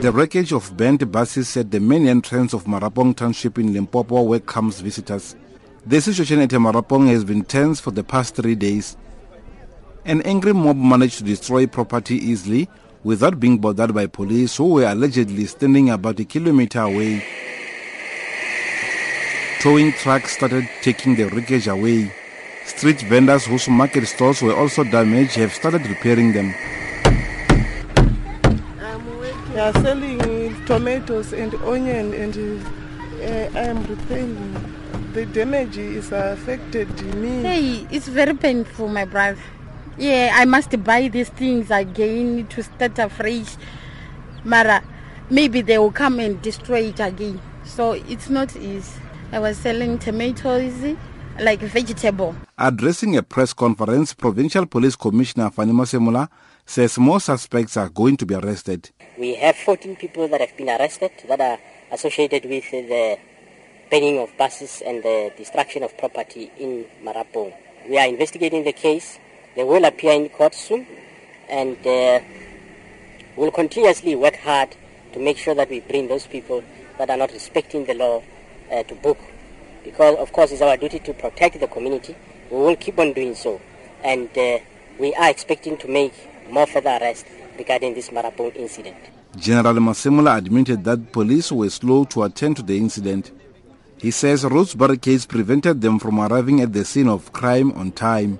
The wreckage of burnt buses at the main entrance of Marapong Township in Limpopo welcomes visitors. The situation at Marapong has been tense for the past three days. An angry mob managed to destroy property easily without being bothered by police who were allegedly standing about a kilometer away. Towing trucks started taking the wreckage away. Street vendors whose market stalls were also damaged have started repairing them. They are selling tomatoes and onion and uh, I am repaying. The damage is affected me. Hey, it's very painful, my brother. Yeah, I must buy these things again to start afresh. Mara, maybe they will come and destroy it again. So it's not easy. I was selling tomatoes like vegetable. Addressing a press conference, Provincial Police Commissioner Fannie Masemola says more suspects are going to be arrested. We have 14 people that have been arrested that are associated with the burning of buses and the destruction of property in Marapong. We are investigating the case. They will appear in court soon and uh, will continuously work hard to make sure that we bring those people that are not respecting the law uh, to book. Because, of course, it's our duty to protect the community. We will keep on doing so. And uh, we are expecting to make more further arrests regarding this Marapong incident. General Masemola admitted that police were slow to attend to the incident. He says roads barricades prevented them from arriving at the scene of crime on time.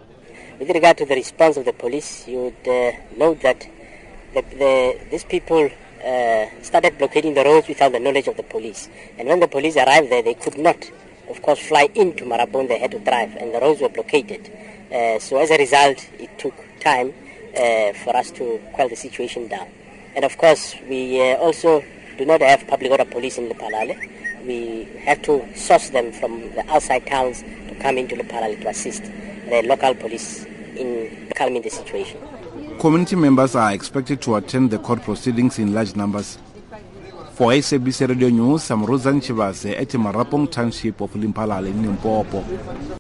With regard to the response of the police, you would uh, note that the, the, these people uh, started blockading the roads without the knowledge of the police. And when the police arrived there, they could not, of course, fly into Marabon. They had to drive, and the roads were blockaded. Uh, so as a result, it took time uh, for us to quell the situation down. And of course, we uh, also do not have public order police in Lepalale. We have to source them from the outside towns to come into Lepalale to assist the local police in calming the situation. Community members are expected to attend the court proceedings in large numbers. For SABC Radio News, I'm Rosan Chivase at Marapong Township of in Limpopo.